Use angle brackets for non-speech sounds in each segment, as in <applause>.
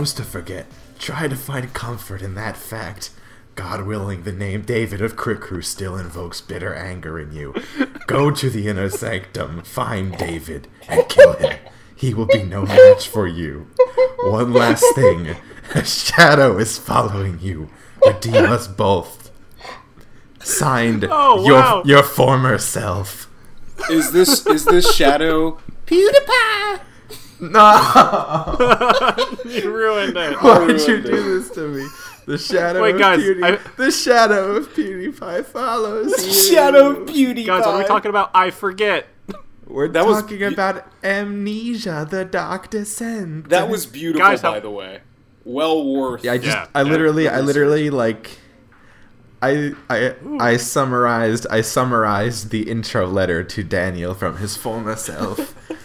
afraid, chose to forget. Try to find comfort in that fact. God willing, the name David of Crit Crew still invokes bitter anger in you. Go to the inner sanctum, find David, and kill him. He will be no match for you. One last thing. A shadow is following you. Redeem us both. Signed, Oh, your, your former self. Is this is this Shadow PewDiePie? No! <laughs> you ruined it. Why would you ruined do this to me? The <laughs> shadow Wait, of guys, Pewdie- I- the shadow of PewDiePie follows you. Shadow PewDiePie. Guys, what are we talking about I Forget? We're That talking be- about amnesia, the dark descent. That was beautiful, Guys, how- by the way. Well worth. Yeah, I just, Yeah, I yeah. literally, I literally like, I, I, I summarized, I summarized the intro letter to Daniel from his former self. <laughs>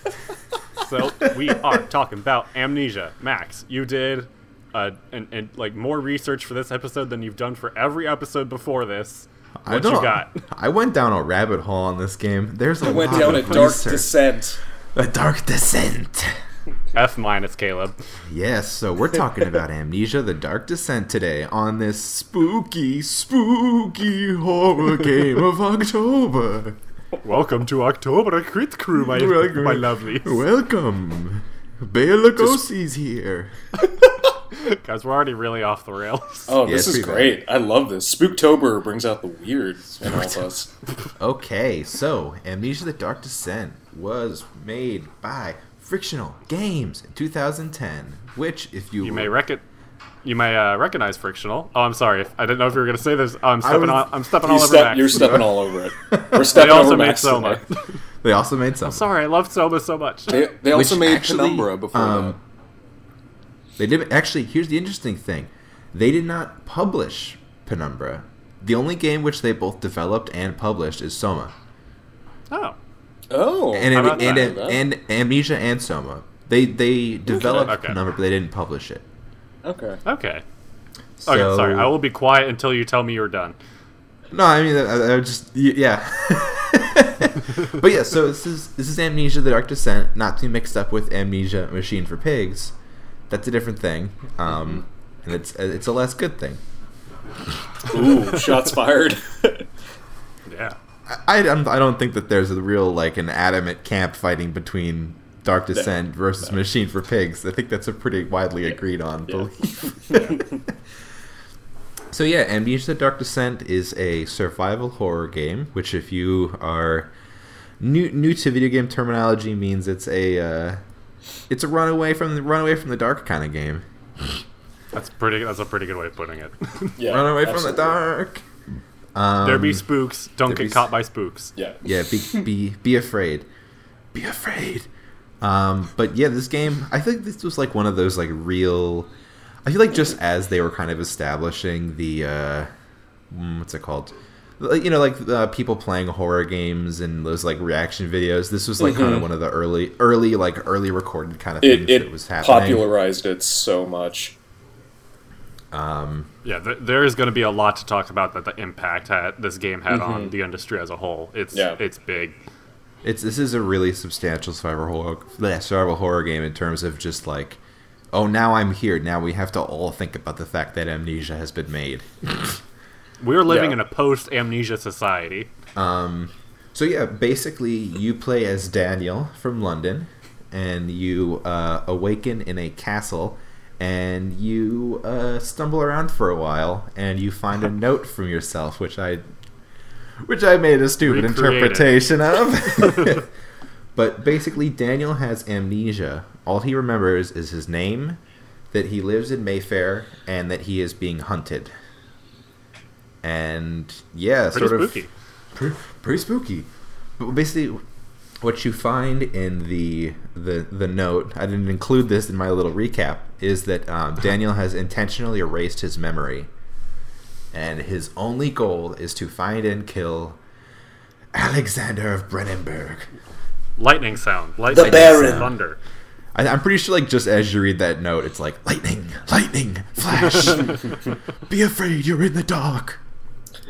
So we are talking about amnesia. Max, you did uh, and, and like more research for this episode than you've done for every episode before this. I What you don't- got? I went down a rabbit hole on this game. There's a I went lot down a of dark descent. A dark descent. F minus, Caleb. Yes, so we're talking about <laughs> Amnesia the Dark Descent today on this spooky, spooky horror game of October. Welcome to October Crit Crew, my, my lovely. Welcome. Bela Lugosi's here. <laughs> Guys, we're already really off the rails. Oh, Yeah, this it's is pretty great. I love this. Spooktober brings out the weird in all of us. Okay, so Amnesia the Dark Descent was made by Frictional Games in 2010, which, if you, You may rec- you may uh, recognize frictional. Oh, I'm sorry. If, I didn't know if you were going to say this. Oh, I'm stepping was- on. I'm stepping You all over step, Max. you're stepping all over it. <laughs> We're They stepping also over made Max Soma. <laughs> they also made Soma. Sorry, I love Soma so much. They, they also Which made actually, Penumbra before um, They did actually. Here's the interesting thing: they did not publish Penumbra. The only game which they both developed and published is Soma, oh. Oh, and How and, and, and Amnesia and Soma. They they developed Okay. Penumbra, but they didn't publish it. Okay. okay. So, Okay, sorry. I will be quiet until you tell me you're done. No, I mean, I, I just yeah. <laughs> but yeah, so this is this is Amnesia: The Dark Descent, not to be mixed up with Amnesia: Machine for Pigs. That's a different thing, um, and it's it's a less good thing. Ooh, shots fired. <laughs> Yeah. I, I I don't think that there's a real like an adamant camp fighting between Dark Descent versus Machine for Pigs. I think that's a pretty widely agreed on Yeah. belief. <laughs> so yeah, Amnesia: The Dark Descent is a survival horror game, which if you are new new to video game terminology means it's a uh, it's a runaway from the runaway from the dark kind of game. That's pretty. That's a pretty good way of putting it. <laughs> Yeah, Run away from the dark. Um, there be spooks. Don't get be caught by spooks. Yeah. yeah be be be afraid be afraid um but yeah this game i think this was like one of those like real i feel like just as they were kind of establishing the uh mm, what's it called you know like uh, people playing horror games and those like reaction videos this was like kind of one of the early early like early recorded kind of things It, it that was happening popularized it so much. um Yeah, th- there is going to be a lot to talk about that the impact that this game had on the industry as a whole. It's Yeah. it's big. It's this is a really substantial survival horror bleh, survival horror game in terms of just like, oh now I'm here. Now we have to all think about the fact that amnesia has been made. <laughs> We're living Yeah. in a post amnesia society. Um, So yeah, basically you play as Daniel from London, and you uh, awaken in a castle, and you uh, stumble around for a while, and you find a <laughs> note from yourself, which I, which I made a stupid Recreated. interpretation of. <laughs> but basically, Daniel has amnesia. All he remembers is his name, that he lives in Mayfair, and that he is being hunted. And yeah, Pretty sort of spooky. pretty, pretty spooky. But basically, what you find in the the the note, I didn't include this in my little recap, is that um, Daniel has intentionally erased his memory, and his only goal is to find and kill Alexander of Brennenburg. Lightning sound. Lightning Baron. Thunder. I, I'm pretty sure, like, just as you read that note, it's like lightning, lightning, flash. <laughs> Be afraid, you're in the dark.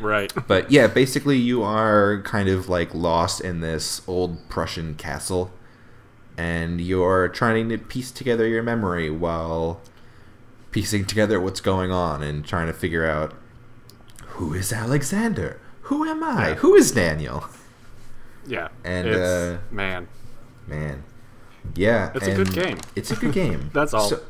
Right. But yeah, basically you are kind of like lost in this old Prussian castle and you're trying to piece together your memory while piecing together what's going on and trying to figure out who is Alexander? Who am I? Yeah. Who is Daniel? Yeah. And, it's, uh, man, Man. Yeah, It's a good game. It's a good game. <laughs> That's all. So,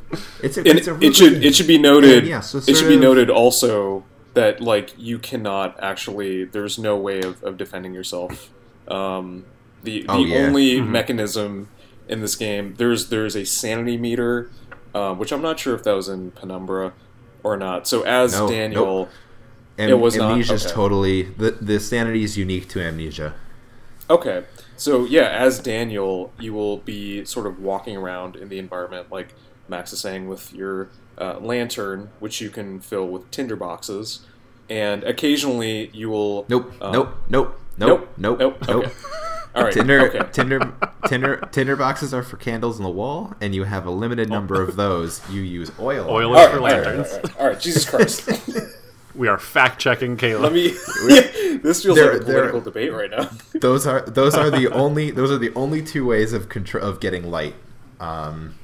it's a, And it's a it should good- it should be noted. Yeah, so it should sort be noted also that like you cannot actually. There's no way of, of defending yourself. Um, the the Oh, yeah. only Mhm. mechanism in this game there's there's a sanity meter, uh, which I'm not sure if that was in Penumbra or not. So as No, Daniel, Am- it was not- Amnesia's okay. totally the the sanity is unique to amnesia. Okay. So yeah, as Daniel, you will be sort of walking around in the environment, like Max is saying, with your uh, lantern, which you can fill with tinder boxes, and occasionally you will. Nope, um, nope, nope, nope, nope, nope. nope. Okay. All right. Tinder, okay. Tinder, Tinder, Tinder boxes are for candles on the wall, and you have a limited number of <laughs> those. You use oil. Oil All is for all right, all right, lanterns. all right, all right, Jesus Christ. <laughs> We are fact checking Caleb. Let me. <laughs> <laughs> this feels There- like a there- political debate right now. <laughs> Those are those are the only those are the only two ways of control of getting light. Um,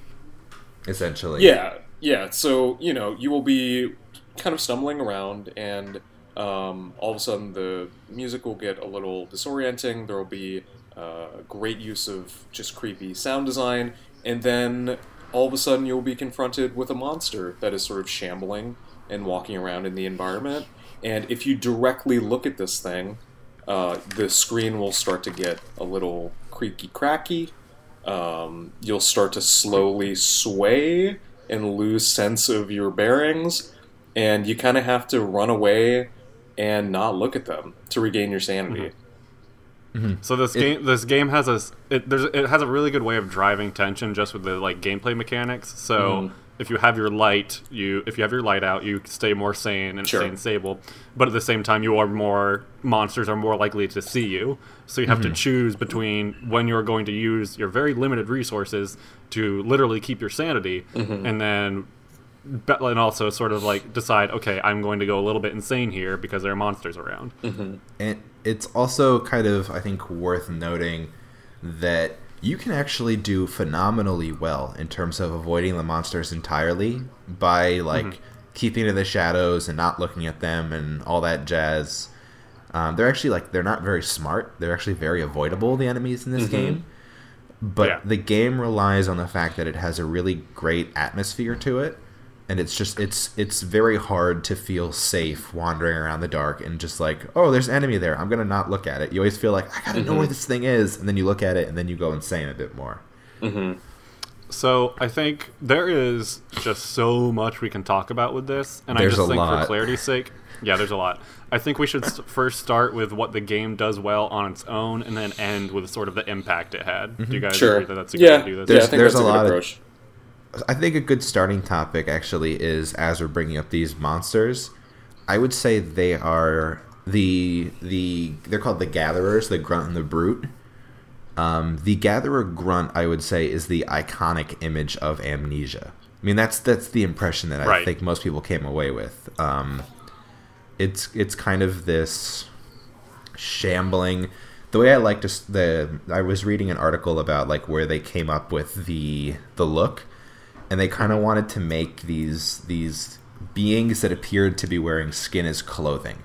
essentially. Yeah, yeah. So you know, you will be kind of stumbling around, and um, all of a sudden the music will get a little disorienting. There will be uh, great use of just creepy sound design, and then all of a sudden you'll be confronted with a monster that is sort of shambling and walking around in the environment. And if you directly look at this thing, uh, the screen will start to get a little creaky cracky. Um, you'll start to slowly sway and lose sense of your bearings, and you kind of have to run away and not look at them to regain your sanity. So this game, this game has a s- it, there's it has a really good way of driving tension just with the like gameplay mechanics. So Mm-hmm. If you have your light, you if you have your light out, you stay more sane and Sure. stay stable. But at the same time, you are more monsters are more likely to see you. So you have Mm-hmm. to choose between when you are going to use your very limited resources to literally keep your sanity, Mm-hmm. and then. And also sort of like decide, okay, I'm going to go a little bit insane here because there are monsters around. And it's also kind of, I think, worth noting that you can actually do phenomenally well in terms of avoiding the monsters entirely by like keeping to the shadows and not looking at them and all that jazz. Um, they're actually like they're not very smart. They're actually very avoidable. The enemies in this game, but Yeah. the game relies on the fact that it has a really great atmosphere to it and it's just it's it's very hard to feel safe wandering around the dark and just like oh there's an enemy there i'm gonna not look at it you always feel like i gotta know where this thing is and then you look at it and then you go insane a bit more mm-hmm. So I think there is just so much we can talk about with this, and There's I just a think lot. for clarity's sake, yeah, there's a lot. I think we should first start with what the game does well on its own, and then end with sort of the impact it had. Do you guys Sure. agree that that's a good yeah, way to do this? yeah, I There's- think there's that's a, a good lot of- approach. I think a good starting topic actually is as we're bringing up these monsters i would say they are the the they're called the gatherers the grunt and the brute. Um, the gatherer grunt i would say is the iconic image of amnesia. I mean that's that's the impression that i Right. think most people came away with. Um, it's it's kind of this shambling. The way i like to s- the i was reading an article about like where they came up with the the look and they kind of wanted to make these these beings that appeared to be wearing skin as clothing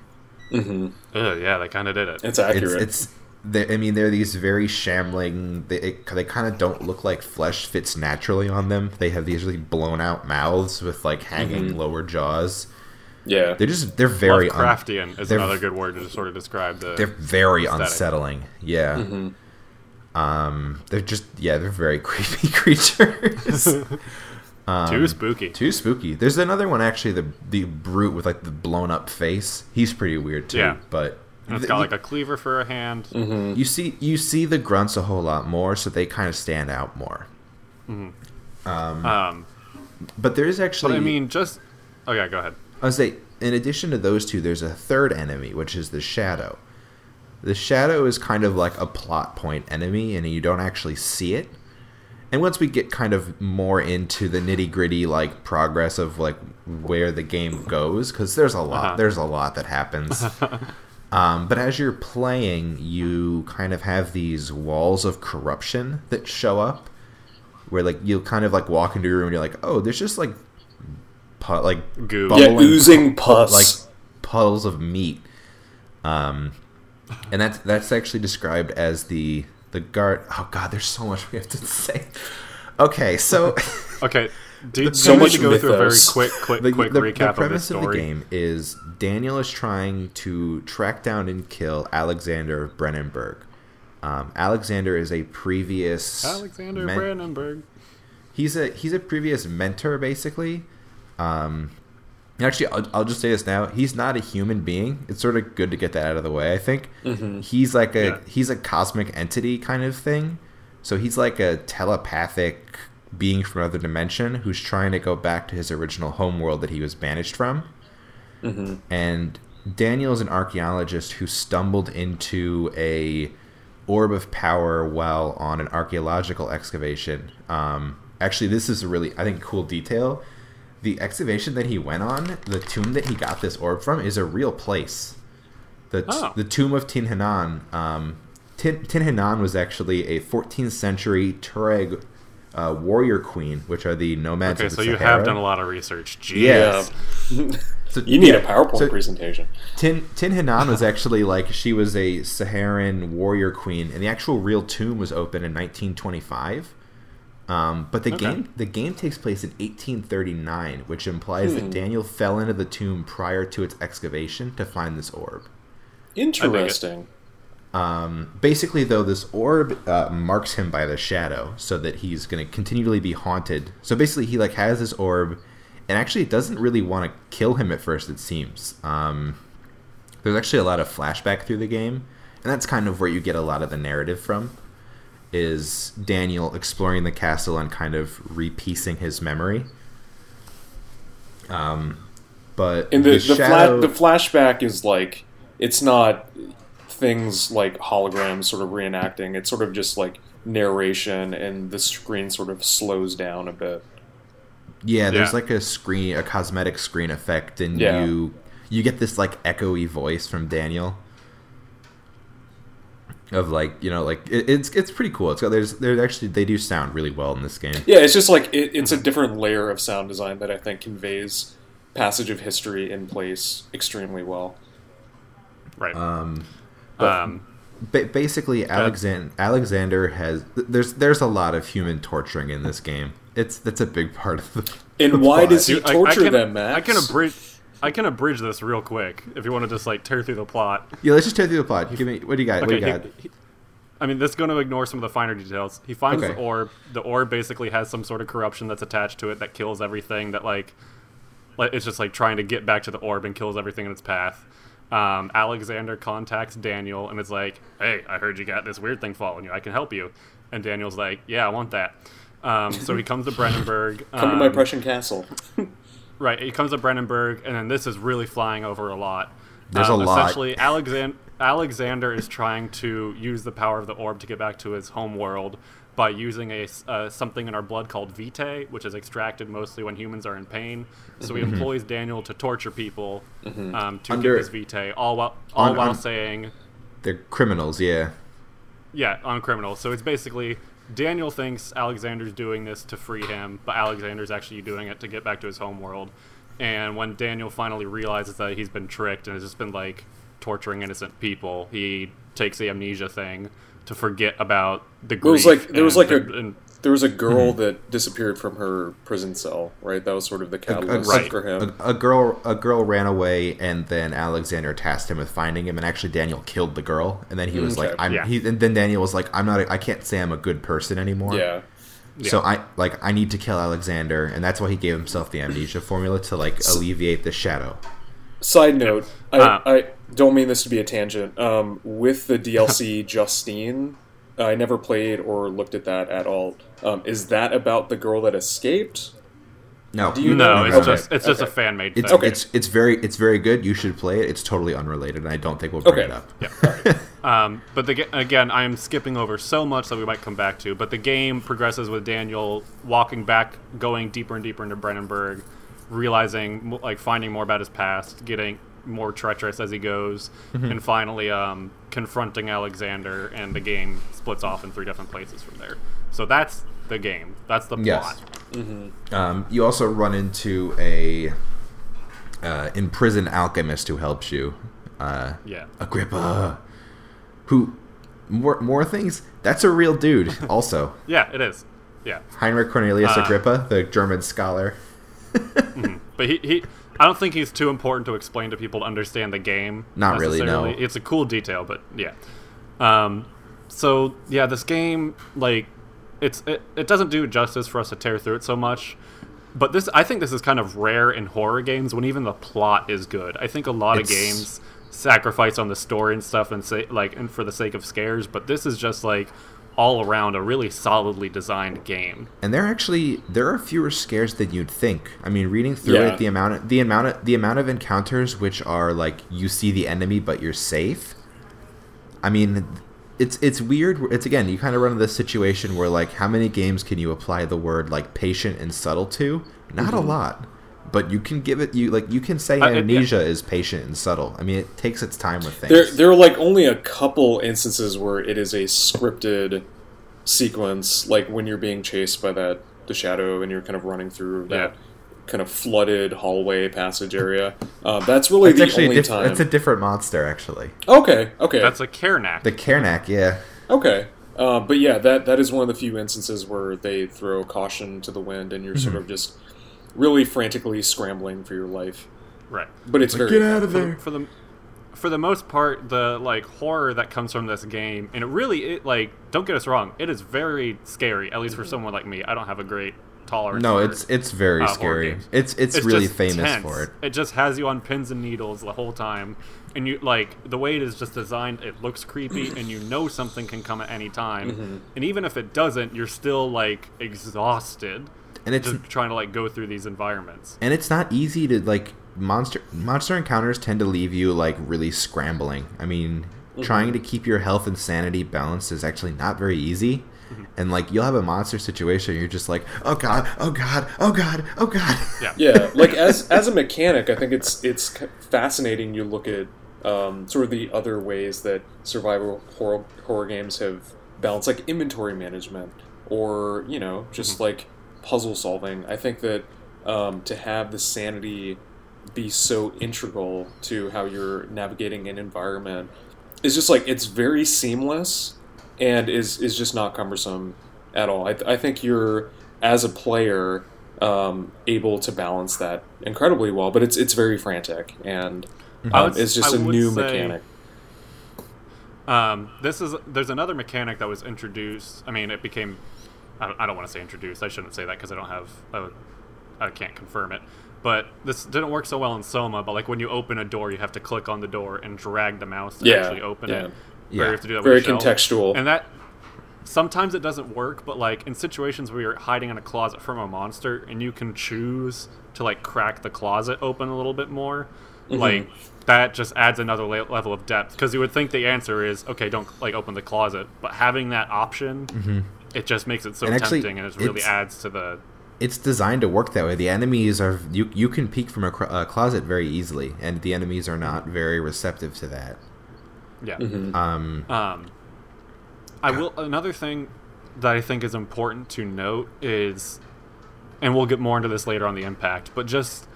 Ugh, yeah, they kind of did it. It's it's accurate. it's they, I mean they're these very shambling they it, they kind of don't look like flesh fits naturally on them they have these really blown out mouths with like hanging Mm-hmm. lower jaws yeah. they're just they're very un- Lovecraftian is another good word to sort of describe the. they're very aesthetic. unsettling yeah Mm-hmm. um they're just yeah they're very <laughs> creepy creatures <laughs> too spooky. too spooky there's another one actually the the brute with like the blown up face he's pretty weird too Yeah. but And it's th- got like a cleaver for a hand. Mm-hmm. you see you see the grunts a whole lot more so they kind of stand out more Um, but there is actually but I mean, just oh yeah, go ahead. I was say, in addition to those two, there's a third enemy, which is the shadow. The shadow is kind of like a plot point enemy, and you don't actually see it. And once we get kind of more into the nitty gritty, like progress of like where the game goes, because there's a lot, Uh-huh. there's a lot that happens. <laughs> um, but as you're playing, you kind of have these walls of corruption that show up, where like you'll kind of like walk into a room and you're like, oh, there's just like pu- like Goo. Yeah, oozing pu- pus. like puddles of meat. Um, and that's that's actually described as the the guard. Oh God, there's so much we have to say. Okay, so <laughs> Okay. Do, So much need to go through a very quick, quick, the, quick the- recap the of premise this of, the game is Daniel is trying to track down and kill Alexander of Brennenburg. Um, Alexander is a previous Alexander men- Brandenburg. he's a he's a previous mentor basically um actually I'll, I'll just say this now. He's not a human being. It's sort of good to get that out of the way i think. He's like a Yeah. he's a cosmic entity kind of thing. So he's like a telepathic being from another dimension who's trying to go back to his original home world that he was banished from. And Daniel is an archaeologist who stumbled into a orb of power while on an archaeological excavation. Um, actually, this is a really, I think, cool detail. The excavation that he went on, the tomb that he got this orb from, is a real place. The, t- Oh. the tomb of Tin Hinan. Um, Tin, Tin Hinan was actually a 14th century Tuareg uh, warrior queen, which are the nomads Okay, of the so you have done a lot of research. Jeez. Yes. <laughs> So, You need yeah, a PowerPoint so- presentation. Tin Tin Hinan was actually like she was a Saharan warrior queen, and the actual real tomb was open in 1925. Um, but the Okay. game the game takes place in 1839, which implies Hmm. that Daniel fell into the tomb prior to its excavation to find this orb. Interesting. Basically, though, this orb uh, marks him by the shadow, so that he's going to continually be haunted. So basically, he like has this orb, and actually, it doesn't really want to kill him at first. It seems. Um, there's actually a lot of flashback through the game, and that's kind of where you get a lot of the narrative from. Is Daniel exploring the castle and kind of repiecing his memory? Um, but And the the, shadow- fla- the flashback is like it's not things like holograms sort of reenacting. It's sort of just like narration, and the screen sort of slows down a bit. Yeah, there's Yeah. like a screen, a cosmetic screen effect, and Yeah. you you get this like echoey voice from Daniel of like you know like it, it's it's pretty cool. It's got there's there's actually they do sound really well in this game. Yeah, it's just like it, it's a different layer of sound design that I think conveys passage of history in place extremely well. Right. Um, um, ba- basically, Alexander Alexander has there's there's a lot of human torturing in this game. It's that's a big part of the. And <laughs> the why plot. does he dude, I- I torture can- them, Max? I can abridge. I can abridge this real quick if you want to just like tear through the plot. Yeah, let's just tear through the plot. Give me what do you got? what do Okay, you got? he- he- I mean, this is going to ignore some of the finer details. He finds Okay. the orb. The orb basically has some sort of corruption that's attached to it that kills everything. That like, like it's just like trying to get back to the orb and kills everything in its path. Um, Alexander contacts Daniel and it's like, "Hey, I heard you got this weird thing following you. I can help you." And Daniel's like, "Yeah, I want that." Um, so he comes to <laughs> Brennenburg. Come to my um, Prussian castle. <laughs> Right, he comes to Brandenburg, and then this is really flying over a lot. There's a lot. Essentially, Alexan- Alexander is trying to use the power of the orb to get back to his home world by using a uh, something in our blood called vitae, which is extracted mostly when humans are in pain. So he employs Daniel to torture people um, to Under- get this vitae, all while all On- while on- saying, They're criminals. Yeah. yeah, on criminals. So it's basically Daniel thinks Alexander's doing this to free him, but Alexander's actually doing it to get back to his home world. And when Daniel finally realizes that he's been tricked and has just been like torturing innocent people, he takes the amnesia thing to forget about the grief. There was like there was like the- a and- there was a girl Mm-hmm. that disappeared from her prison cell, right? That was sort of the catalyst right. for him. A, a girl a girl ran away and then Alexander tasked him with finding him and actually Daniel killed the girl and then he was Okay. like I'm Yeah. he and then Daniel was like I'm not a, I can't say I'm a good person anymore. yeah. So I like I need to kill Alexander and that's why he gave himself the amnesia formula to like alleviate the shadow. Side note, I, Uh. I don't mean this to be a tangent. Um, with the DLC <laughs> Justine, I never played or looked at that at all. Um, is that about the girl that escaped? No. Do you no, know- it's Okay, just it's just a fan made it's thing. Okay. it's it's very it's very good. You should play it. It's totally unrelated and I don't think we'll bring Okay. it up. Yeah. <laughs> <laughs> um, but the, again, I am skipping over so much that we might come back to. But the game progresses with Daniel walking back, going deeper and deeper into Brennenburg, realizing, like, finding more about his past, getting more treacherous as he goes, and finally um, confronting Alexander. And the game splits off in three different places from there. So that's the game. That's the Yes. plot. Um, you also run into a uh, imprisoned alchemist who helps you. Uh, Yeah. Agrippa, who more more things. That's a real dude. <laughs> Also, Yeah, it is. Yeah. Heinrich Cornelius Uh, Agrippa, the German scholar. <laughs> But he, he I don't think he's too important to explain to people to understand the game. Not really, no. It's a cool detail, but yeah. Um, so yeah, this game like it's it, it doesn't do justice for us to tear through it so much. But this I think this is kind of rare in horror games when even the plot is good. I think a lot of games sacrifice on the story and stuff and say like and for the sake of scares, but this is just like all around a really solidly designed game. And there actually there are fewer scares than you'd think. I mean, reading through Yeah. it, the amount of, the amount of, the amount of encounters which are like you see the enemy but you're safe. I mean, it's it's weird. It's again, you kind of run into this situation where like how many games can you apply the word like patient and subtle to? Not a mm-hmm. lot. But you can give it you like you can say Uh, yeah. amnesia is patient and subtle. I mean, it takes its time with things. There, there are like only a couple instances where it is a scripted sequence, like when you're being chased by that the shadow and you're kind of running through that kind of flooded hallway passage area. Uh, that's really it's the actually a only diff- time. it's a different monster actually. okay, okay, That's a Kaernk. The Kaernk, yeah. okay. Uh, but yeah, that that is one of the few instances where they throw caution to the wind, and you're sort Mm-hmm. of just really frantically scrambling for your life. right. But it's very Get out of for, there. for the for the most part the like horror that comes from this game and it really it like don't get us wrong it is very scary at least for someone like me i don't have a great tolerance No, for it's it's very uh, scary. It's, it's It's really famous tense. for it. It just has you on pins and needles the whole time, and you like the way it is just designed. It looks creepy, <clears throat> and you know something can come at any time. Mm-hmm. And even if it doesn't, you're still like exhausted, And it's just trying to like go through these environments. and it's not easy to like monster monster encounters tend to leave you like really scrambling. I mean, mm-hmm. trying to keep your health and sanity balanced is actually not very easy. Mm-hmm. And like you'll have a monster situation, you're just like, oh god, oh god, oh god, oh god. Yeah. yeah like as as a mechanic i think it's it's fascinating you look at um, sort of the other ways that survival horror, horror games have balanced like inventory management or you know just mm-hmm. like puzzle solving i think that um, to have the sanity be so integral to how you're navigating an environment is just like it's very seamless and is is just not cumbersome at all. I, I think you're as a player um, able to balance that incredibly well, but it's it's very frantic and I um, would- it's just I a new say- mechanic. Um, this is there's another mechanic that was introduced. I mean, it became. I don't, I don't want to say introduced. I shouldn't say that because I don't have. A, I can't confirm it. But this didn't work so well in Soma. But like when you open a door, you have to click on the door and drag the mouse to Yeah, actually open yeah. it. Yeah. Or you have to do that Very with contextual. And that sometimes it doesn't work. But like in situations where you're hiding in a closet from a monster and you can choose to like crack the closet open a little bit more, Mm-hmm. like that just adds another la- level of depth because you would think the answer is okay don't like open the closet but having that option it just makes it so And actually, tempting and it really adds to the It's designed to work that way. The enemies are you you can peek from a, cr- a closet very easily, and the enemies are not very receptive to that. yeah Mm-hmm. Um, um i will another thing that i think is important to note is and we'll get more into this later on the impact but just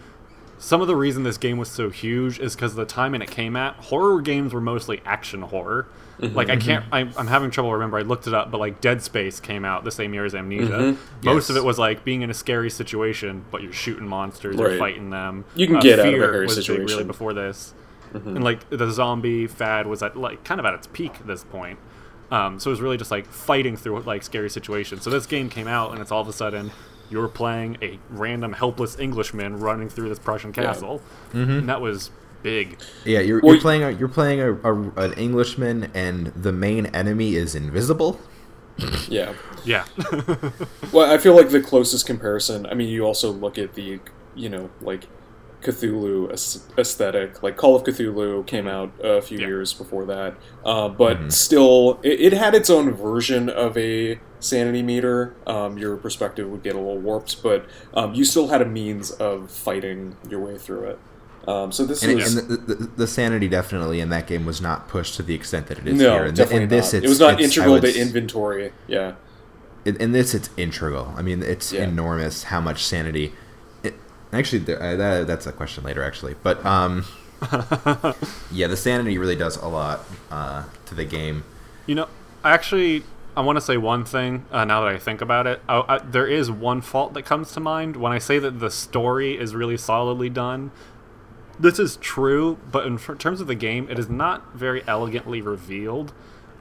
some of the reason this game was so huge is because the time and it came at horror games were mostly action horror Mm-hmm, like i mm-hmm. can't I, i'm having trouble remember i looked it up but like dead space came out the same year as amnesia. Mm-hmm, Most Yes. of it was like being in a scary situation but you're shooting monsters you're fighting them. You can uh, get out of a Fear was big really before this. And like the zombie fad was at like kind of at its peak at this point. Um, so it was really just like fighting through like scary situations. So this game came out and it's all of a sudden you're playing a random helpless englishman running through this prussian castle. And that was big yeah, you're, you're playing a, you're playing a, a, an Englishman, and the main enemy is invisible. Yeah. yeah <laughs> Well, I feel like the closest comparison. I mean, you also look at the you know like Cthulhu aesthetic. Like Call of Cthulhu came out a few Yeah. years before that, uh, but still, it, it had its own version of a sanity meter. Um, your perspective would get a little warped, but um, you still had a means of fighting your way through it. Um, so this And, was and the, the, the sanity definitely in that game was not pushed to the extent that it is no, here. And, definitely and this, not. it's, it was not it's- integral would to inventory. Yeah, in, in this it's integral. I mean, it's Yeah. enormous how much sanity. It, actually, there, uh, that, that's a question later. Actually, but um, <laughs> yeah, the sanity really does a lot uh, to the game. You know, I actually I want to say one thing uh, now that I think about it. I, I, there is one fault that comes to mind when I say that the story is really solidly done. This is true, but in terms of the game, it is not very elegantly revealed.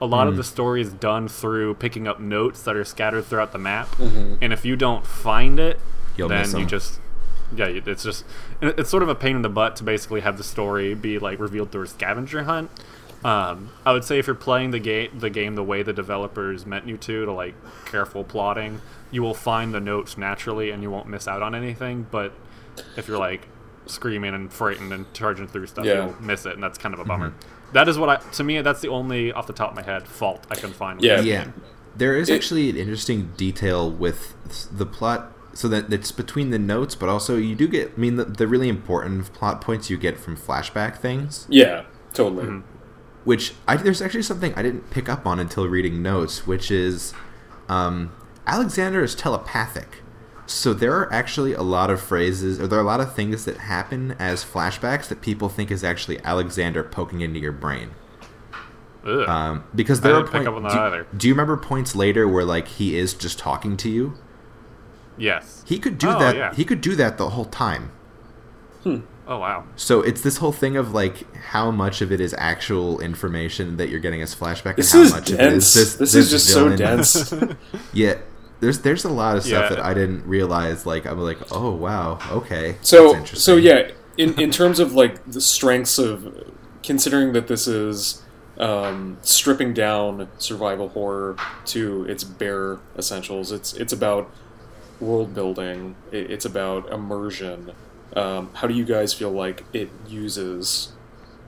A lot of the story is done through picking up notes that are scattered throughout the map, and if you don't find it, You'll then you just yeah, it's just it's sort of a pain in the butt to basically have the story be like revealed through a scavenger hunt. Um, I would say if you're playing the game the game the way the developers meant you to, to like careful plotting, you will find the notes naturally and you won't miss out on anything. But if you're like screaming and frightened and charging through stuff, Yeah. you'll miss it, and that's kind of a bummer. Mm-hmm. That is what I to me that's the only off the top of my head fault I can find. Yeah. Yeah, game. there is It- actually an interesting detail with the plot. So that it's between the notes, but also you do get. I mean, the, the really important plot points you get from flashback things. Yeah, totally. Mm-hmm. which I, there's actually something I didn't pick up on until reading notes, which is um, Alexander is telepathic. So there are actually a lot of phrases, or there are a lot of things that happen as flashbacks that people think is actually Alexander poking into your brain. Ugh. Um, because I there are didn't pick point- up on that do, either. do you remember points later where like he is just talking to you? yes. He could do Oh, that. yeah. He could do that the whole time. Oh wow. So it's this whole thing of like how much of it is actual information that you're getting as flashback, This and how is much of it dense. is This, this. is just so dense. <laughs> Yeah, there's there's a lot of stuff Yeah. that I didn't realize. Like I'm like, oh wow, okay. So that's so yeah, in in terms of like the strengths of considering that this is um, stripping down survival horror to its bare essentials. It's it's about world building. It, it's about immersion. Um, how do you guys feel like it uses?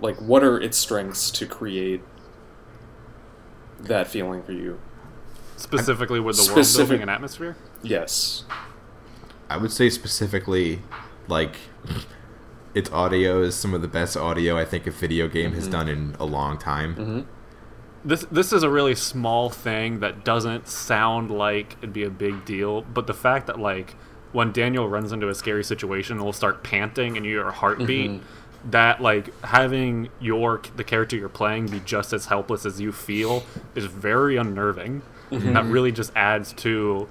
Like, what are its strengths to create that feeling for you? Specifically with the world building and atmosphere. Yes. I would say specifically, like, its audio is some of the best audio I think a video game Mm-hmm. has done in a long time. This this is a really small thing that doesn't sound like it'd be a big deal, but the fact that like when Daniel runs into a scary situation, and will start panting and your heartbeat. Mm-hmm. That like having your the character you're playing be just as helpless as you feel is very unnerving. Mm-hmm. That really just adds to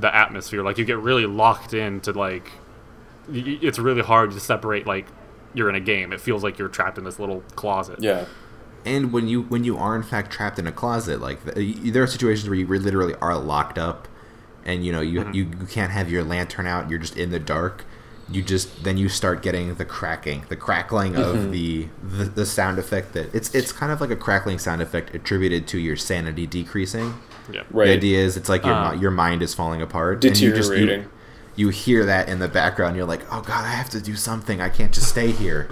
the atmosphere. Like you get really locked into like y- y- it's really hard to separate like you're in a game. It feels like you're trapped in this little closet. Yeah. And when you when you are in fact trapped in a closet, like there are situations where you literally are locked up, and you know you, Mm-hmm. you you can't have your lantern out. You're just in the dark. You just then you start getting the cracking, the crackling Mm-hmm. of the, the the sound effect that it's it's kind of like a crackling sound effect attributed to your sanity decreasing. Yeah. Right. The idea is it's like your Uh, your mind is falling apart. and you just- you- you hear that in the background. You're like, oh god, I have to do something. I can't just stay here.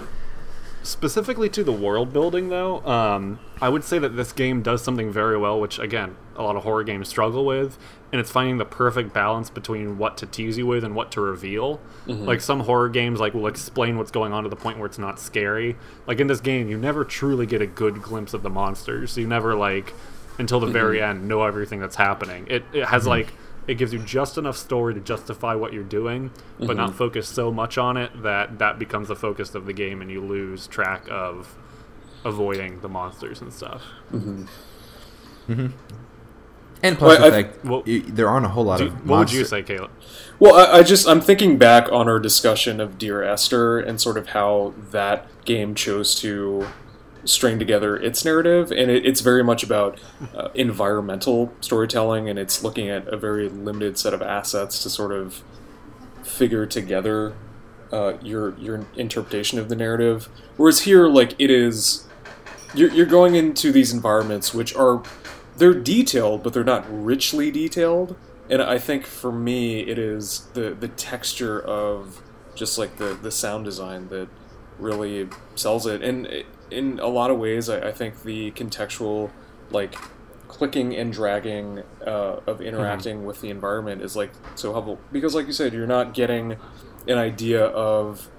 Specifically to the world building, though, um, I would say that this game does something very well, which again, a lot of horror games struggle with, and it's finding the perfect balance between what to tease you with and what to reveal. Like some horror games, like will explain what's going on to the point where it's not scary. Like in this game, you never truly get a good glimpse of the monsters. You never like until the very mm-hmm. end know everything that's happening. It it has mm-hmm. like it gives you just enough story to justify what you're doing, but not mm-hmm. focus so much on it that that becomes the focus of the game and you lose track of avoiding the monsters and stuff. And plus Well, the I- fact well- you, there aren't a whole lot Do- of what would you say, Caleb? Well, I, I just I'm thinking back on our discussion of Dear Esther and sort of how that game chose to string together its narrative, and it, it's very much about uh, environmental storytelling, and it's looking at a very limited set of assets to sort of figure together uh, your your interpretation of the narrative. Whereas here, like it is, you're, you're going into these environments which are they're detailed, but they're not richly detailed. And I think for me, it is the the texture of just like the the sound design that really sells it. And in a lot of ways, I, I think the contextual like clicking and dragging uh, of interacting with the environment is like so helpful because, like you said, you're not getting an idea of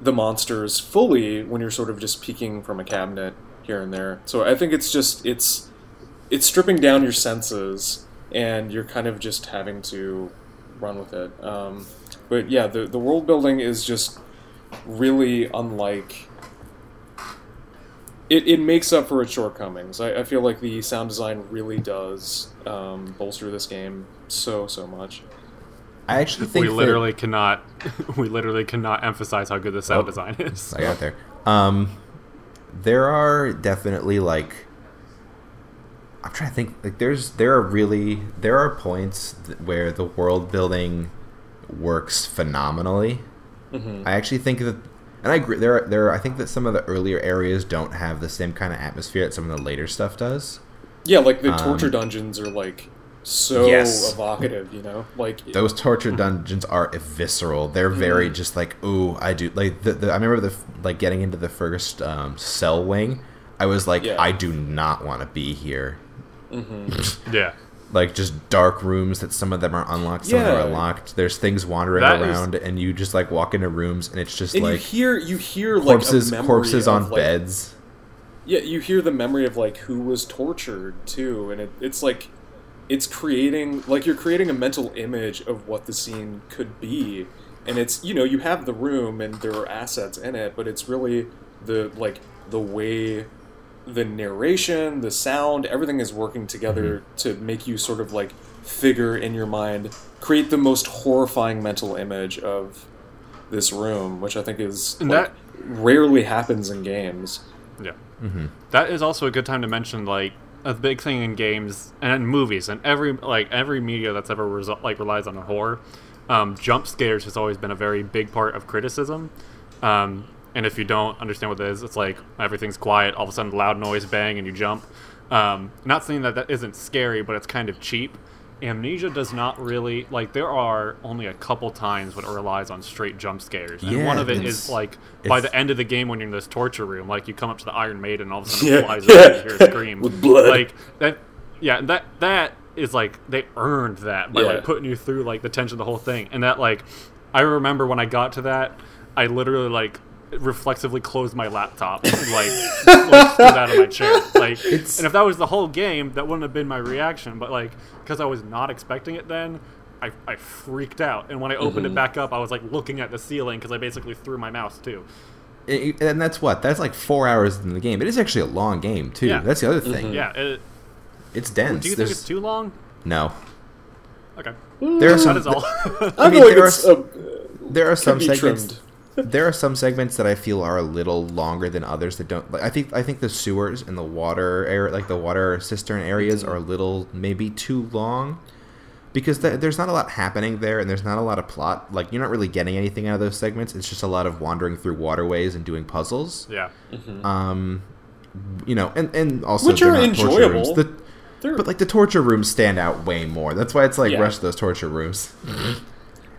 the monsters fully when you're sort of just peeking from a cabinet here and there. So I think it's just it's it's stripping down your senses and you're kind of just having to run with it. Um, but yeah, the the world building is just really unlike. It, it makes up for its shortcomings. I, I feel like the sound design really does um, bolster this game so so much. I actually think we that- literally cannot <laughs> we literally cannot emphasize how good the sound Oh. design is. I got there. Um, there are definitely like I'm trying to think. Like, there's there are really there are points th- where the world building works phenomenally. hmm I actually think that, and I agree. There, are, there. Are, I think that some of the earlier areas don't have the same kind of atmosphere that some of the later stuff does. Yeah, like the Um, torture dungeons are like so Yes. evocative, you know? Like <laughs> Those torture dungeons are visceral. They're very just like, oh, I do like. The, the I remember the like getting into the first um, cell wing. I was like, Yeah. I do not want to be here. <laughs> Yeah. Like just dark rooms that some of them are unlocked, some of them are locked. There's things wandering That is- around, and you just like walk into rooms, and it's just and you like hear you hear like corpses, a corpses of, on like- beds. Yeah, you hear the memory of like who was tortured too, and it, it's like it's creating like you're creating a mental image of what the scene could be, and it's you know you have the room and there are assets in it, but it's really the like the way the narration, the sound, everything is working together to make you sort of like figure in your mind, create the most horrifying mental image of this room, which I think is And like, that- rarely happens in games. Yeah. That is also a good time to mention like a big thing in games and in movies and every like every media that's ever result, like relies on horror. Um, jump scares has always been a very big part of criticism. Um, and if you don't understand what it is, it's like everything's quiet, all of a sudden loud noise, bang, and you jump. Um, not saying that that isn't scary, but it's kind of cheap. Amnesia does not really like. There are only a couple times when it relies on straight jump scares, and Yeah, one of it's- like by the end of the game when you're in this torture room, like you come up to the Iron Maiden, and all of a sudden Yeah. it flies <laughs> over and you hear a scream With blood. Like that, yeah. That that is like they earned that by Yeah. like putting you through like the tension of the whole thing, and that like I remember when I got to that, I literally like reflexively closed my laptop, like, <laughs> like stood out of my chair, like. It's- and if that was the whole game, that wouldn't have been my reaction. But like, because I was not expecting it, then I, I freaked out. And when I opened Mm-hmm. it back up, I was like looking at the ceiling because I basically threw my mouse too. It- and that's what that's like four hours in the game. It is actually a long game too. Yeah. That's the other thing. Yeah. It, It's dense. do you think it's too long? no. Okay. There are some. That is all. <laughs> I, mean, feel like there are it's s- uh, there are some be segments. trimmed. There are some segments that I feel are a little longer than others that don't. Like, I think I think the sewers and the water area, like the water cistern areas, Mm-hmm. are a little maybe too long because th- there's not a lot happening there, and there's not a lot of plot. Like you're not really getting anything out of those segments. It's just a lot of wandering through waterways and doing puzzles. yeah. Um, you know, and and also Which they're not torture enjoyable. rooms. The, They're- but like the torture rooms stand out way more. That's why it's like Yeah. rush those torture rooms.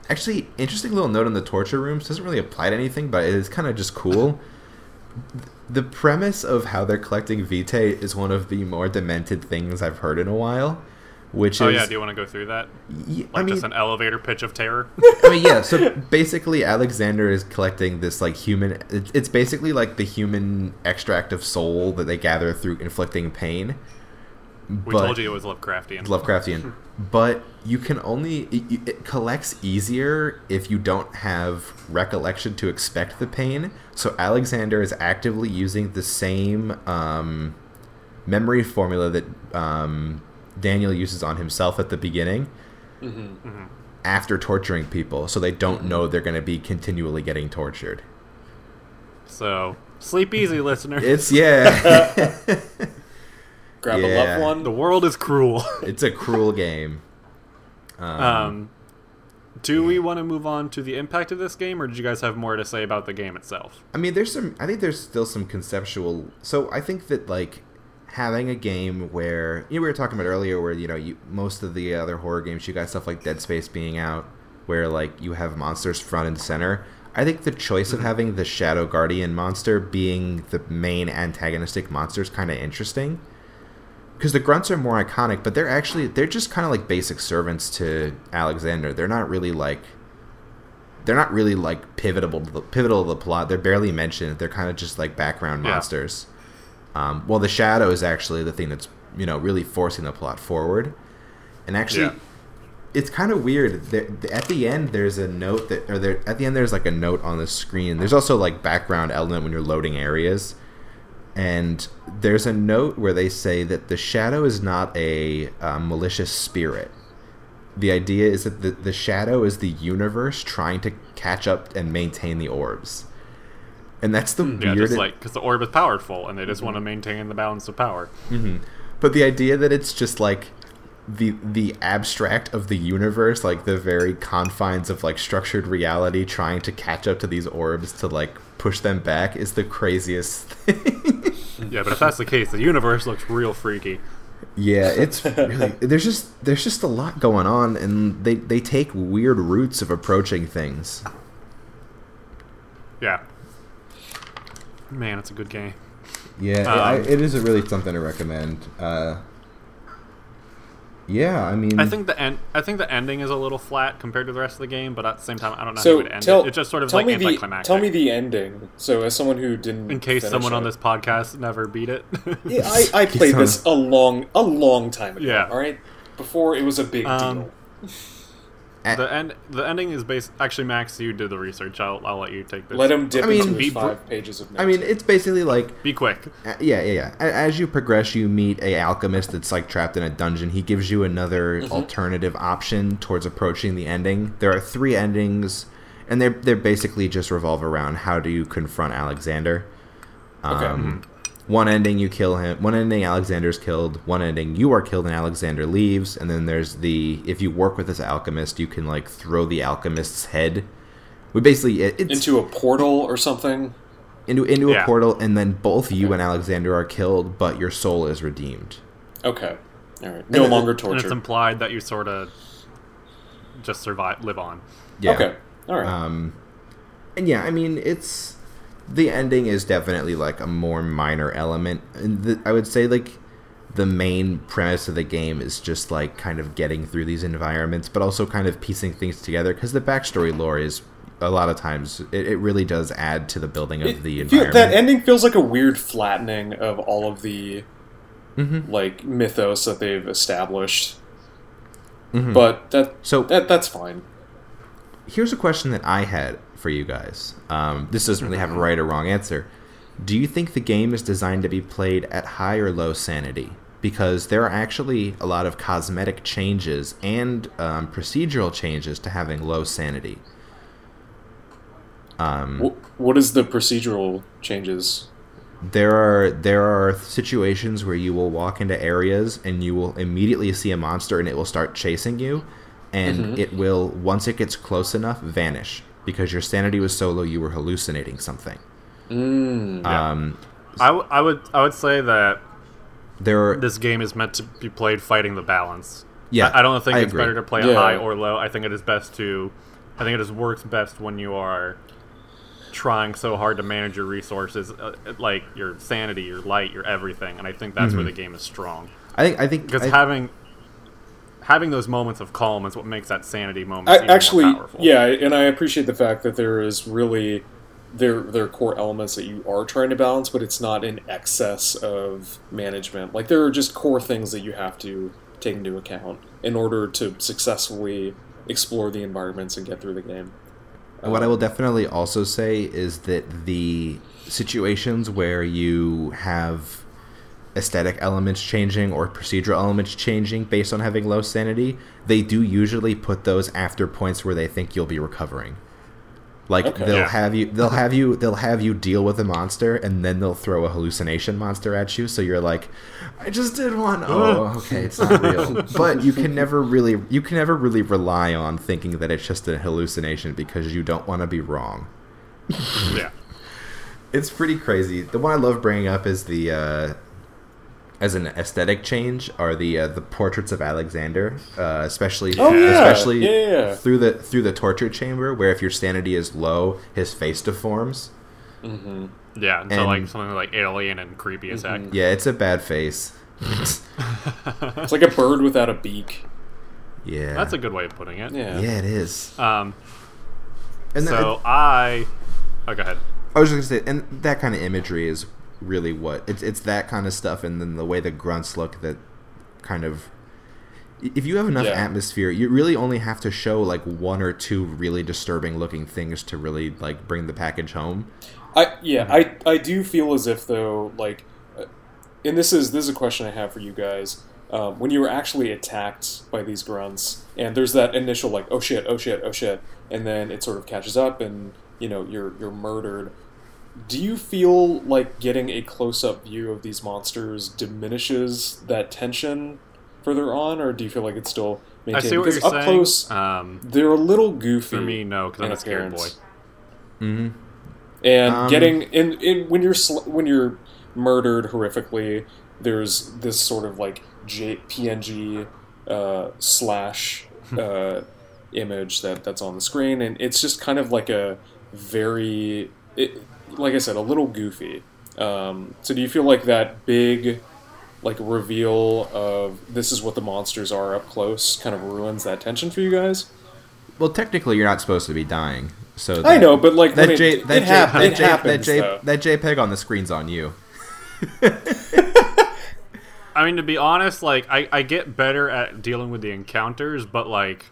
Actually, interesting little note on the torture rooms doesn't really apply to anything, but it is kind of just cool. <laughs> the premise of how they're collecting vitae is one of the more demented things I've heard in a while. Which Oh is, yeah. Do you want to go through that? y- Like I mean, just an elevator pitch of terror. <laughs> I mean, yeah. So basically, Alexander is collecting this like human. It's basically like the human extract of soul that they gather through inflicting pain. We But- told you it was Lovecraftian. Lovecraftian. <laughs> but you can only it, it collects easier if you don't have recollection to expect the pain. So Alexander is actively using the same um, memory formula that um, Daniel uses on himself at the beginning. After torturing people, so they don't know they're going to be continually getting tortured. So sleep easy, <laughs> listener. It's yeah, <laughs> grab a Yeah. loved one. the world is cruel. <laughs> it's a cruel game. Um, do we want to move on to the impact of this game, or did you guys have more to say about the game itself? I mean, there's some. I think there's still some conceptual. So I think that like having a game where you know, we were talking about earlier, where you know you most of the other horror games you got stuff like Dead Space being out, where like you have monsters front and center. I think the choice of having the Shadow Guardian monster being the main antagonistic monster is kind of interesting. Because the grunts are more iconic, but they're actually they're just kind of like basic servants to Alexander. They're not really like they're not really like pivotal to the pivotal to the plot. They're barely mentioned. They're kind of just like background Yeah. monsters. Um, well, the shadow is actually the thing that's you know really forcing the plot forward. And actually, Yeah. it's kind of weird. There, at the end, there's a note that, or there at the end, there's like a note on the screen. There's also like background element when you're loading areas, and there's a note where they say that the shadow is not a uh, malicious spirit. The idea is that the, the shadow is the universe trying to catch up and maintain the orbs. And that's the hmm. Yeah, weird just like because the orb is powerful, and they just want to mm-hmm. maintain the balance of power. Mm-hmm. But the idea that it's just like the the abstract of the universe, like the very confines of like structured reality, trying to catch up to these orbs to like push them back, is the craziest <laughs> thing. <laughs> Yeah, but if that's the case, the universe looks real freaky. yeah, it's really <laughs> there's just there's just a lot going on, and they they take weird routes of approaching things. Yeah. Man, it's a good game. Yeah, I, Um, it is a really something to recommend. Uh, yeah, I mean, I think the end. I think the ending is a little flat compared to the rest of the game, but at the same time, I don't know how So you would end tell, it. It's just sort of tell like me the anticlimactic. tell me the ending. So as someone who didn't, in case finish someone on this podcast never beat it. yeah, <laughs> I, I played this a long a long time ago. Yeah. all right, before it was a big Um, deal. Eh. the end. The ending is based. Actually, Max, you did the research. I'll, I'll let you take this. Let him dip I mean- into Be his br- five pages of notes. I mean, it's basically like Be quick. Uh, yeah, yeah, yeah. As you progress, you meet a alchemist that's like trapped in a dungeon. He gives you another mm-hmm. alternative option towards approaching the ending. There are three endings, and they're they're basically just revolve around how do you confront Alexander. Okay. Um, One ending you kill him. One ending Alexander's killed. One ending you are killed and Alexander leaves. And then there's the if you work with this alchemist, you can like throw the alchemist's head. We basically it's into a portal or something. into into Yeah. a portal, and then both you and Alexander are killed, but your soul is redeemed. Okay, all right. No then- longer And it's implied that you sort of just survive, live on. Yeah. Okay, all right. Um, and yeah, I mean, it's the ending is definitely like a more minor element, and the, I would say like the main premise of the game is just like kind of getting through these environments, but also kind of piecing things together because the backstory lore is a lot of times it, it really does add to the building of It- the environment. that ending feels like a weird flattening of all of the Mm-hmm. like mythos that they've established. But that So- that that's fine. Here's a question that I had for you guys. Um, this doesn't really have a right or wrong answer. Do you think the game is designed to be played at high or low sanity? Because there are actually a lot of cosmetic changes and um, procedural changes to having low sanity. Um, what is the procedural changes? there are there are situations where you will walk into areas and you will immediately see a monster and it will start chasing you and it will once it gets close enough vanish because your sanity was so low you were hallucinating something Mm, Yeah. um I, w- I would I would say that there are this game is meant to be played fighting the balance. yeah I, I don't think I it's agree. better to play Yeah. high or low. I think it is best to. I think it is works best when you are trying so hard to manage your resources, uh, like your sanity, your light, your everything. And I think that's where the game is strong i think i think because having having those moments of calm is what makes that sanity moment I, even actually, more powerful. yeah, and I appreciate the fact that there is really there there are core elements that you are trying to balance, but it's not in excess of management. Like there are just core things that you have to take into account in order to successfully explore the environments and get through the game. And what I um, will definitely also say is that the situations where you have aesthetic elements changing or procedural elements changing based on having low sanity, they do usually put those after points where they think you'll be recovering. Like Okay. they'll Yeah. have you they'll have you they'll have you deal with a monster and then they'll throw a hallucination monster at you so you're like I just did one. <laughs> Oh, okay, it's not real. but you can never really you can never really rely on thinking that it's just a hallucination because you don't want to be wrong. yeah. <laughs> It's pretty crazy. The one I love bringing up is the uh, as an aesthetic change are the uh, the portraits of Alexander, uh, especially Oh, yeah. especially Yeah, yeah, yeah. through the through the torture chamber where if your sanity is low, his face deforms. Yeah, and so like something like alien and creepy as heck. Yeah, it's a bad face. <laughs> It's like a bird without a beak. yeah, That's a good way of putting it. Yeah. yeah, it is. Um, And then- so I. Oh, go ahead. I was just gonna say, and that kind of imagery is really what it's it's that kind of stuff, and then the way the grunts look that kind of if you have enough Yeah. atmosphere, you really only have to show like one or two really disturbing looking things to really like bring the package home. I yeah, I I do feel as if though like, uh, and this is this is a question I have for you guys. Um, when you were actually attacked by these grunts, and there's that initial like oh shit, oh shit, oh shit, and then it sort of catches up, and you know you're you're murdered. Do you feel like getting a close up view of these monsters diminishes that tension further on, or do you feel like it's still I maintained? see what because you're up saying. close, Um, they're a little goofy. for me, no, because I'm in a scared boy. appearance. Mm-hmm. and Um, getting in, in when you're sl- when you're murdered horrifically there's this sort of like J- png uh, slash <laughs> uh, image that that's on the screen and it's just kind of like a very it, like i said a little goofy um, so do you feel like that big like reveal of this is what the monsters are up close kind of ruins that tension for you guys Well, technically, you're not supposed to be dying. So i know but like that J it, that it, J, it that, J, happens that, J, that JPEG on the screen's on you. <laughs> I mean, to be honest, like I, I get better at dealing with the encounters, but like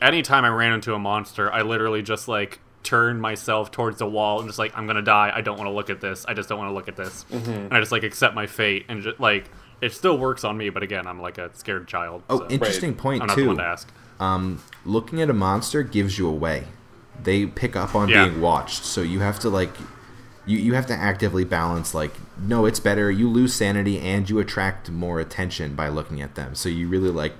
anytime I ran into a monster, I literally just like turn myself towards the wall and just like I'm gonna die. I don't want to look at this. I just don't want to look at this, Mm-hmm. and I just like accept my fate and just like it still works on me. But again, I'm like a scared child. Oh, so interesting point I'm not the too. one to ask. Um, looking at a monster gives you away. They pick up on Yeah. being watched, so you have to like, you you have to actively balance. Like, no, it's better. You lose sanity and you attract more attention by looking at them. So you really like.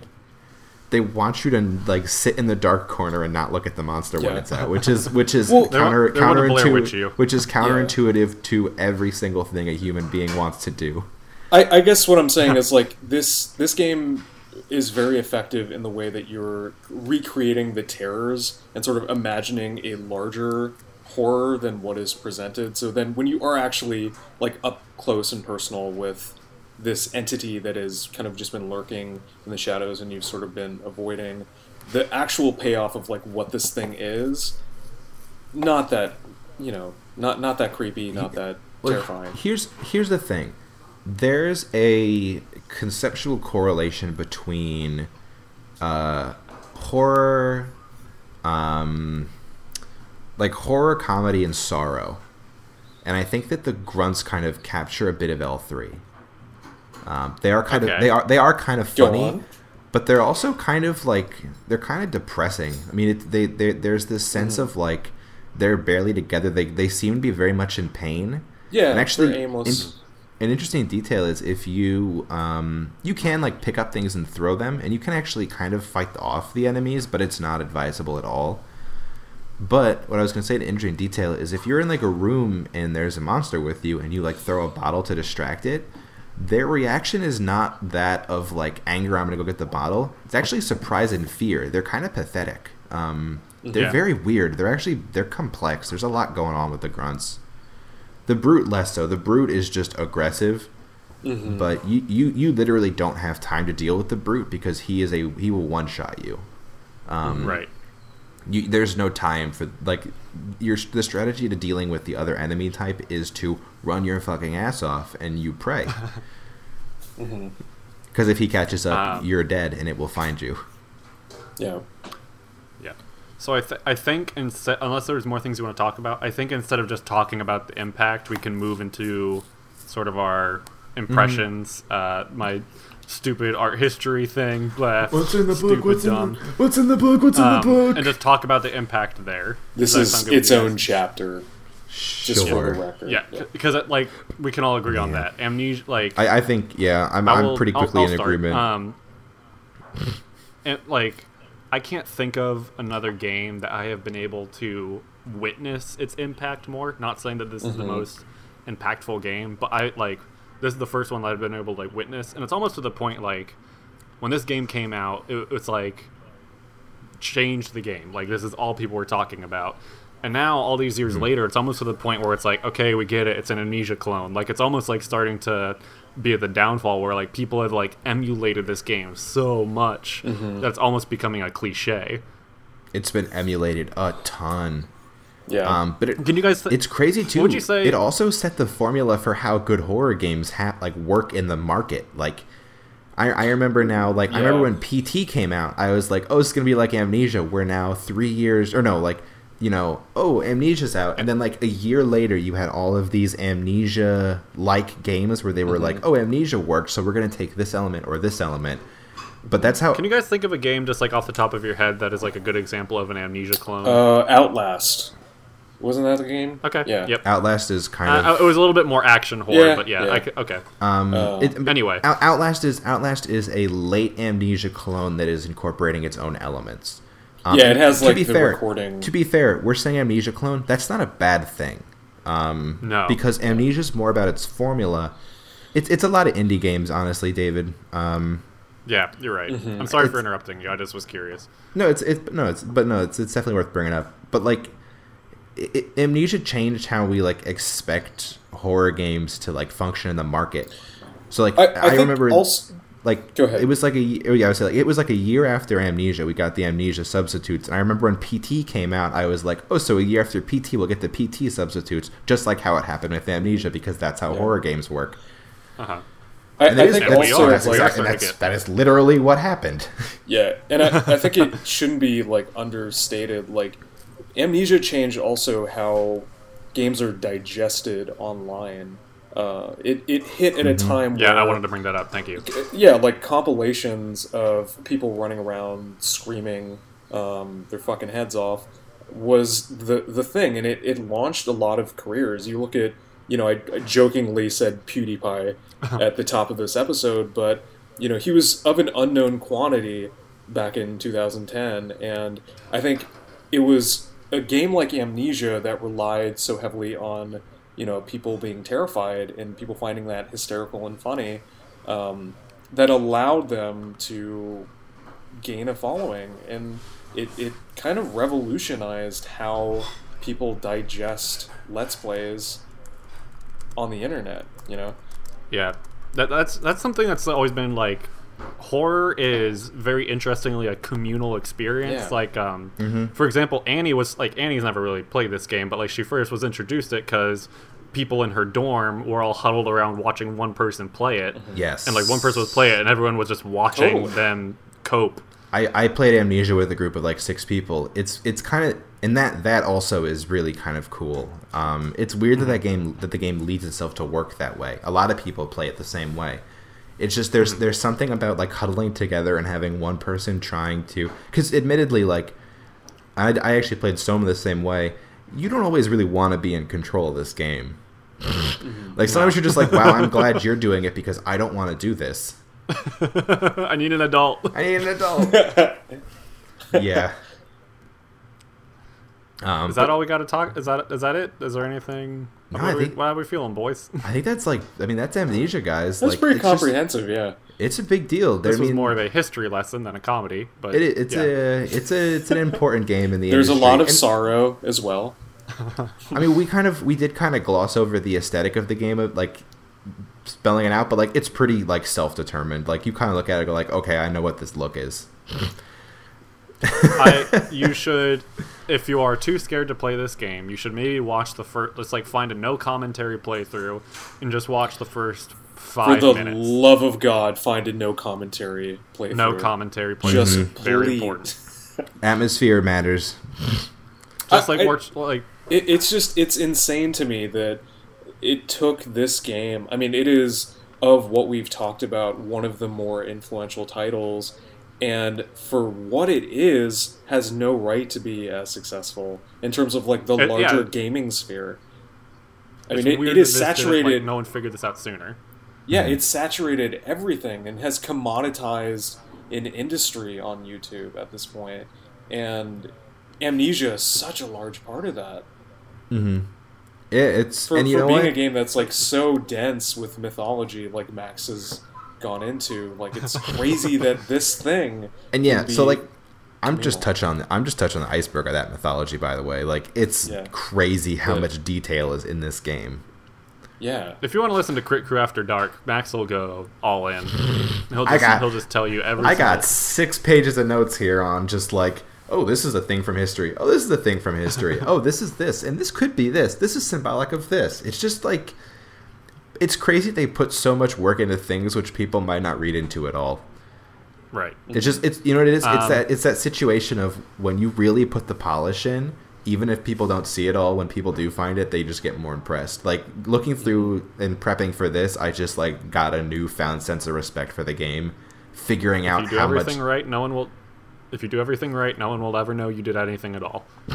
They want you to like sit in the dark corner and not look at the monster when it's out, which is which is <laughs> Well, counter want- they want to Blair counterintuitive, which is counterintuitive to every single thing a human being wants to do. I, I guess what I'm saying is like this this game is very effective in the way that you're recreating the terrors and sort of imagining a larger horror than what is presented. So then when you are actually like up close and personal with this entity that has kind of just been lurking in the shadows and you've sort of been avoiding the actual payoff of like what this thing is not that you know not not that creepy not that Well, terrifying Here's here's the thing. There's a conceptual correlation between uh, horror, um, like horror, comedy, and sorrow, and I think that the grunts kind of capture a bit of L three. Um, they are kind of they are they are kind of funny, but they're also kind of like they're kind of depressing. I mean, it, they, they there's this sense Mm-hmm. of like they're barely together. They they seem to be very much in pain. yeah And actually, aimless in- an interesting detail is if you um, you can like pick up things and throw them, and you can actually kind of fight off the enemies, but it's not advisable at all. But what I was going to say to interesting detail is if you're in like a room and there's a monster with you, and you like throw a bottle to distract it, their reaction is not that of like anger. I'm going to go get the bottle. It's actually surprise and fear. They're kind of pathetic. Um, they're Yeah. very weird. They're actually they're complex. There's a lot going on with the grunts. The brute less so. The brute is just aggressive, Mm-hmm. but you, you you literally don't have time to deal with the brute because he is a he will one shot you. Um, Right. You, there's no time for like your the strategy to dealing with the other enemy type is to run your fucking ass off and you pray. <laughs> Mhm. Because if he catches up, Um, you're dead and it will find you. yeah Yeah. So I, th- I think instead, unless there's more things you want to talk about, I think instead of just talking about the impact, we can move into sort of our impressions. Uh, my stupid art history thing. Blah, stupid, dumb. In the, what's in the book? What's Um, in the book? and just talk about the impact there. this Does that is sound good its own guys? chapter just for the record Yeah, because like we can all agree on Yeah. that. Amnesia, like I, I think yeah, I'm, I I'm will- pretty I'll- quickly I'll in start. agreement. Um, and like, I can't think of another game that I have been able to witness its impact more. Not saying that this is the Mhm. most impactful game, but I like this is the first one that I've been able to like witness, and it's almost to the point like when this game came out, it, it's like changed the game. Like this is all people were talking about. And now, all these years hmm. later, it's almost to the point where it's like, okay, we get it. It's an amnesia clone. Like it's almost like starting to be at the downfall where like people have like emulated this game so much mm-hmm. that it's almost becoming a cliche. it's been emulated a ton. Yeah Um, but it, Can you guys? Th- It's crazy too. would you say- it also set the formula for how good horror games ha- like work in the market? Like, I, I remember now, like I remember when PT came out, I was like, oh, it's gonna be like Amnesia. We're now three years, or no, like you know, oh, Amnesia's out, and then like a year later, you had all of these Amnesia-like games where they were like, oh, Amnesia worked, so we're gonna take this element or this element. But that's how. Can you guys think of a game just like off the top of your head that is like a good example of an amnesia clone? Uh, Outlast. Wasn't that the game? okay. Yeah. Yep. Outlast is kind Uh, of it was a little bit more action horror, Yeah, but yeah, yeah. I c okay. um. Uh, it, Anyway. Out- Outlast is Outlast is a late Amnesia clone that is incorporating its own elements. Um, Yeah, it has, to like, be the fair, recording- To be fair, we're saying Amnesia clone. That's not a bad thing. Um, No. because Amnesia's more about its formula. It's it's a lot of indie games, honestly, David. Um, Yeah, you're right. Mm-hmm. I'm sorry for interrupting you. I just was curious. no, it's it's no, it's but no, it's it's definitely worth bringing up. But like, it, it- Amnesia changed how we like expect horror games to like function in the market. So like, I, I, I, remember also. like Go ahead. it was like a oh, yeah I was like it was like a year after Amnesia we got the Amnesia substitutes and I remember when PT came out I was like oh so a year after PT we'll get the PT substitutes just like how it happened with Amnesia because that's how Yeah. horror games work Uh huh. I, and, I it is- think and we also that's, we like, are exact- and starting to that's that is literally what happened Yeah, and I, I think it <laughs> shouldn't be like understated. Like, amnesia changed also how games are digested online. Uh, it it hit at a time Yeah, where I wanted to bring that up. Thank you. yeah, like compilations of people running around screaming um, their fucking heads off was the the thing, and it, it launched a lot of careers. You look at, you know, I, I jokingly said PewDiePie <laughs> at the top of this episode, but you know, he was of an unknown quantity back in 2010, and I think it was a game like Amnesia that relied so heavily on you know people being terrified and people finding that hysterical and funny um, that allowed them to gain a following. And it, it kind of revolutionized how people digest let's plays on the internet you know? Yeah, that, that's that's something that's always been like horror is very interestingly a communal experience. Yeah. Like, um, for example, Annie was like Annie's never really played this game, but like she first was introduced it because people in her dorm were all huddled around watching one person play it, yes and like one person was play it, and everyone was just watching Totally. them cope. I, I played Amnesia with a group of like six people. It's it's kind of and that that also is really kind of cool. Um, it's weird that that game that the game leads itself to work that way. A lot of people play it the same way. It's just there's mm-hmm. there's something about like huddling together and having one person trying to because admittedly like I, I actually played Soma the same way. You don't always really want to be in control of this game. Mm-hmm. like sometimes you're just like, wow, I'm glad you're <laughs> doing it because I don't want to do this. <laughs> I need an adult. I need an adult. <laughs> yeah. Um, Is that all we got to talk? Is that is that it? Is there anything? No, what, I are we, think- what are we feeling, boys? <laughs> I think that's like, I mean, that's amnesia, guys. that's like, pretty it's just- comprehensive yeah it's a big deal. There, This I was mean, more of a history lesson than a comedy, but It, it's yeah. a, it's a, it's an important game in the. there's a lot of And, sorrow as well I mean, we kind of, we did kind of gloss over the aesthetic of the game of like spelling it out, but like it's pretty like self-determined. Like you kind of look at it, and go like, okay, I know what this look is. <laughs> I, <laughs> you should, if you are too scared to play this game, you should maybe watch the first. Let's like find a no commentary playthrough and just watch the first five. for the minutes. love of god find a no commentary playthrough no commentary playthrough. just mm-hmm. very important. <laughs> Atmosphere matters. Just I- like I- watch like it, it's just it's insane to me that it took this game i mean it is of what we've talked about one of the more influential titles and for what it is has no right to be as successful in terms of like the uh, It- larger yeah. gaming sphere i it's mean it, weird it that is this didn't, like, saturated no one figured this out sooner. yeah hmm. it's saturated everything and has commoditized an industry on youtube at this point and amnesia is such a large part of that Mm-hmm. Yeah, it's for, and you for know being what? a game that's like so dense with mythology like max's has gone into like it's crazy <laughs> that this thing And yeah, can so like I'm just communal. touching on the, I'm just touching on the iceberg of that mythology by the way. Like it's Yeah. crazy how Good. much detail is in this game. yeah If you want to listen to Crit Crew After Dark, Max will go all in. <laughs> He'll just, got- he'll just tell you every. I got six pages of notes here on just like, oh, this is a thing from history. Oh, this is a thing from history. <laughs> oh, this is this, and this could be this. This is symbolic of this. It's just like it's crazy they put so much work into things which people might not read into at all. Right. It's just it's you know what it is. it's Um, that it's that situation of when you really put the polish in, even if people don't see it all. When people do find it, they just get more impressed. Like looking through and prepping for this, I just like got a newfound sense of respect for the game, figuring If out you do how much. everything right, no one will. If you do everything right, no one will ever know you did anything at all. <laughs>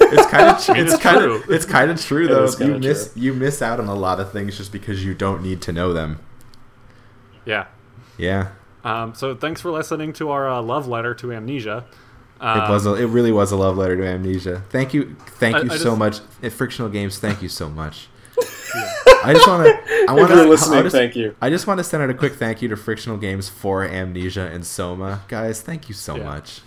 It's kind of <laughs> it's it's kind true. of it's kind of true though. You miss true. you miss out on a lot of things just because you don't need to know them. Yeah. Yeah, Um, so thanks for listening to our uh, love letter to amnesia. Um, it was a, it really was a love letter to amnesia. Thank you, thank I- you I so just- much. At Frictional Games, thank you so much. <laughs> I just want to. I want If you're to listening, just, thank you. I just want to send out a quick thank you to Frictional Games for Amnesia and Soma, guys. Thank you so Yeah. much.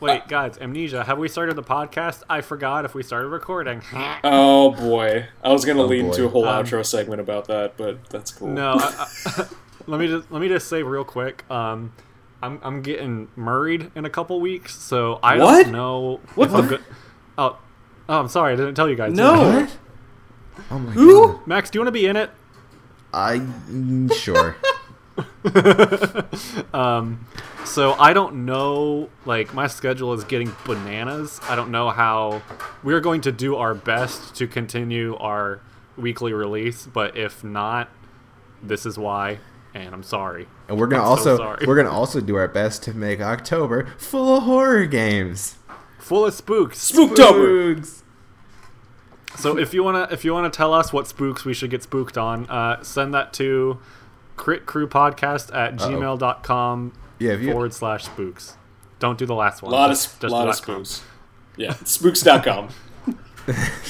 Wait, guys, amnesia. Have we started the podcast? I forgot if we started recording. <laughs> Oh boy, I was gonna Oh, lead boy. into a whole Um, outro segment about that, but that's cool. No, I, I, <laughs> let me just let me just say real quick. Um, I'm I'm getting married in a couple weeks, so I What? don't know What if I'm the- good. Oh, oh, I'm sorry, I didn't tell you guys. No. What? Oh my Who? god. Max, do you want to be in it? I mm, <laughs> sure. <laughs> So I don't know. Like my schedule is getting bananas. I don't know how we're going to do our best to continue our weekly release, but if not, this is why. And I'm sorry. And we're gonna I'm so also sorry. we're gonna also do our best to make October full of horror games. Full of spooks. Spooktober. Spooks. So if you wanna if you wanna tell us what spooks we should get spooked on, uh, send that to critcrewpodcast at gmail.com Yeah, if you- forward slash spooks. Don't do the last one. A one. lot of just- sp- just lot of dot com. spooks. Yeah, spooks.com.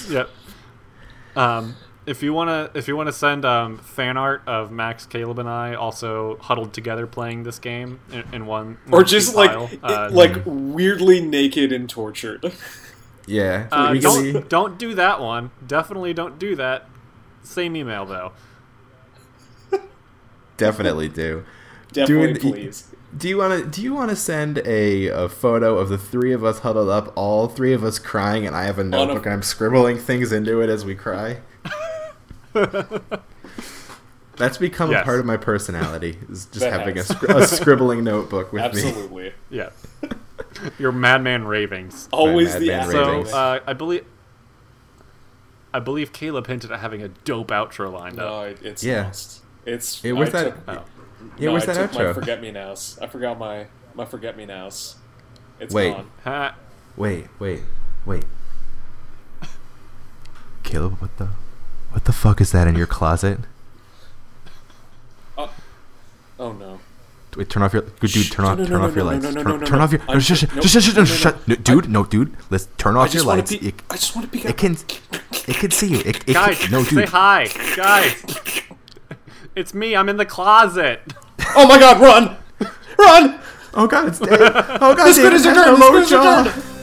Yep. Um, if you wanna if you wanna send um, fan art of Max, Caleb, and I also huddled together playing this game in, in one or one just sheet like pile, it- uh, like weirdly naked and tortured. <laughs> Yeah. uh, legally- don't don't do that one. Definitely don't do that. Same email though. Definitely do. <laughs> Definitely, Doing- please. Do you want to? Do you want to send a, a photo of the three of us huddled up, all three of us crying, and I have a notebook and I'm scribbling things into it as we cry? <laughs> That's become a part of my personality. Is just That having a, a scribbling notebook with me. Absolutely. <laughs> Yeah. Your madman ravings. Always Mad the Man ass- So uh, I believe I believe Caleb hinted at having a dope outro lined up. No, it's Yeah. lost. It's Yeah, where's I that- took- Oh. Yeah, no, where's I that took my forget me nows. I forgot my my forget me nows. It's Wait. gone. Ha. Wait, wait, wait. Caleb, what the, what the fuck is that in your closet? Oh, oh no. Wait, turn off your dude. Shh, Turn off, no, no, turn no, off your no, lights. no, no, turn, no, no, turn no. off your. I'm No, shut, just- shut, nope, shut, shut, no, no, shut, no. no, dude, no, dude. Let's turn I off your just want lights. to peek. It, I just want to peek. it out. can, it can see you. It, it Guys, can, no, say dude. hi. Guys. <laughs> it's me. I'm in the closet. Oh my God! Run! Run! Oh god, it's Dave. Oh god, The squid David has has returned, no the lower squid has jaw. returned.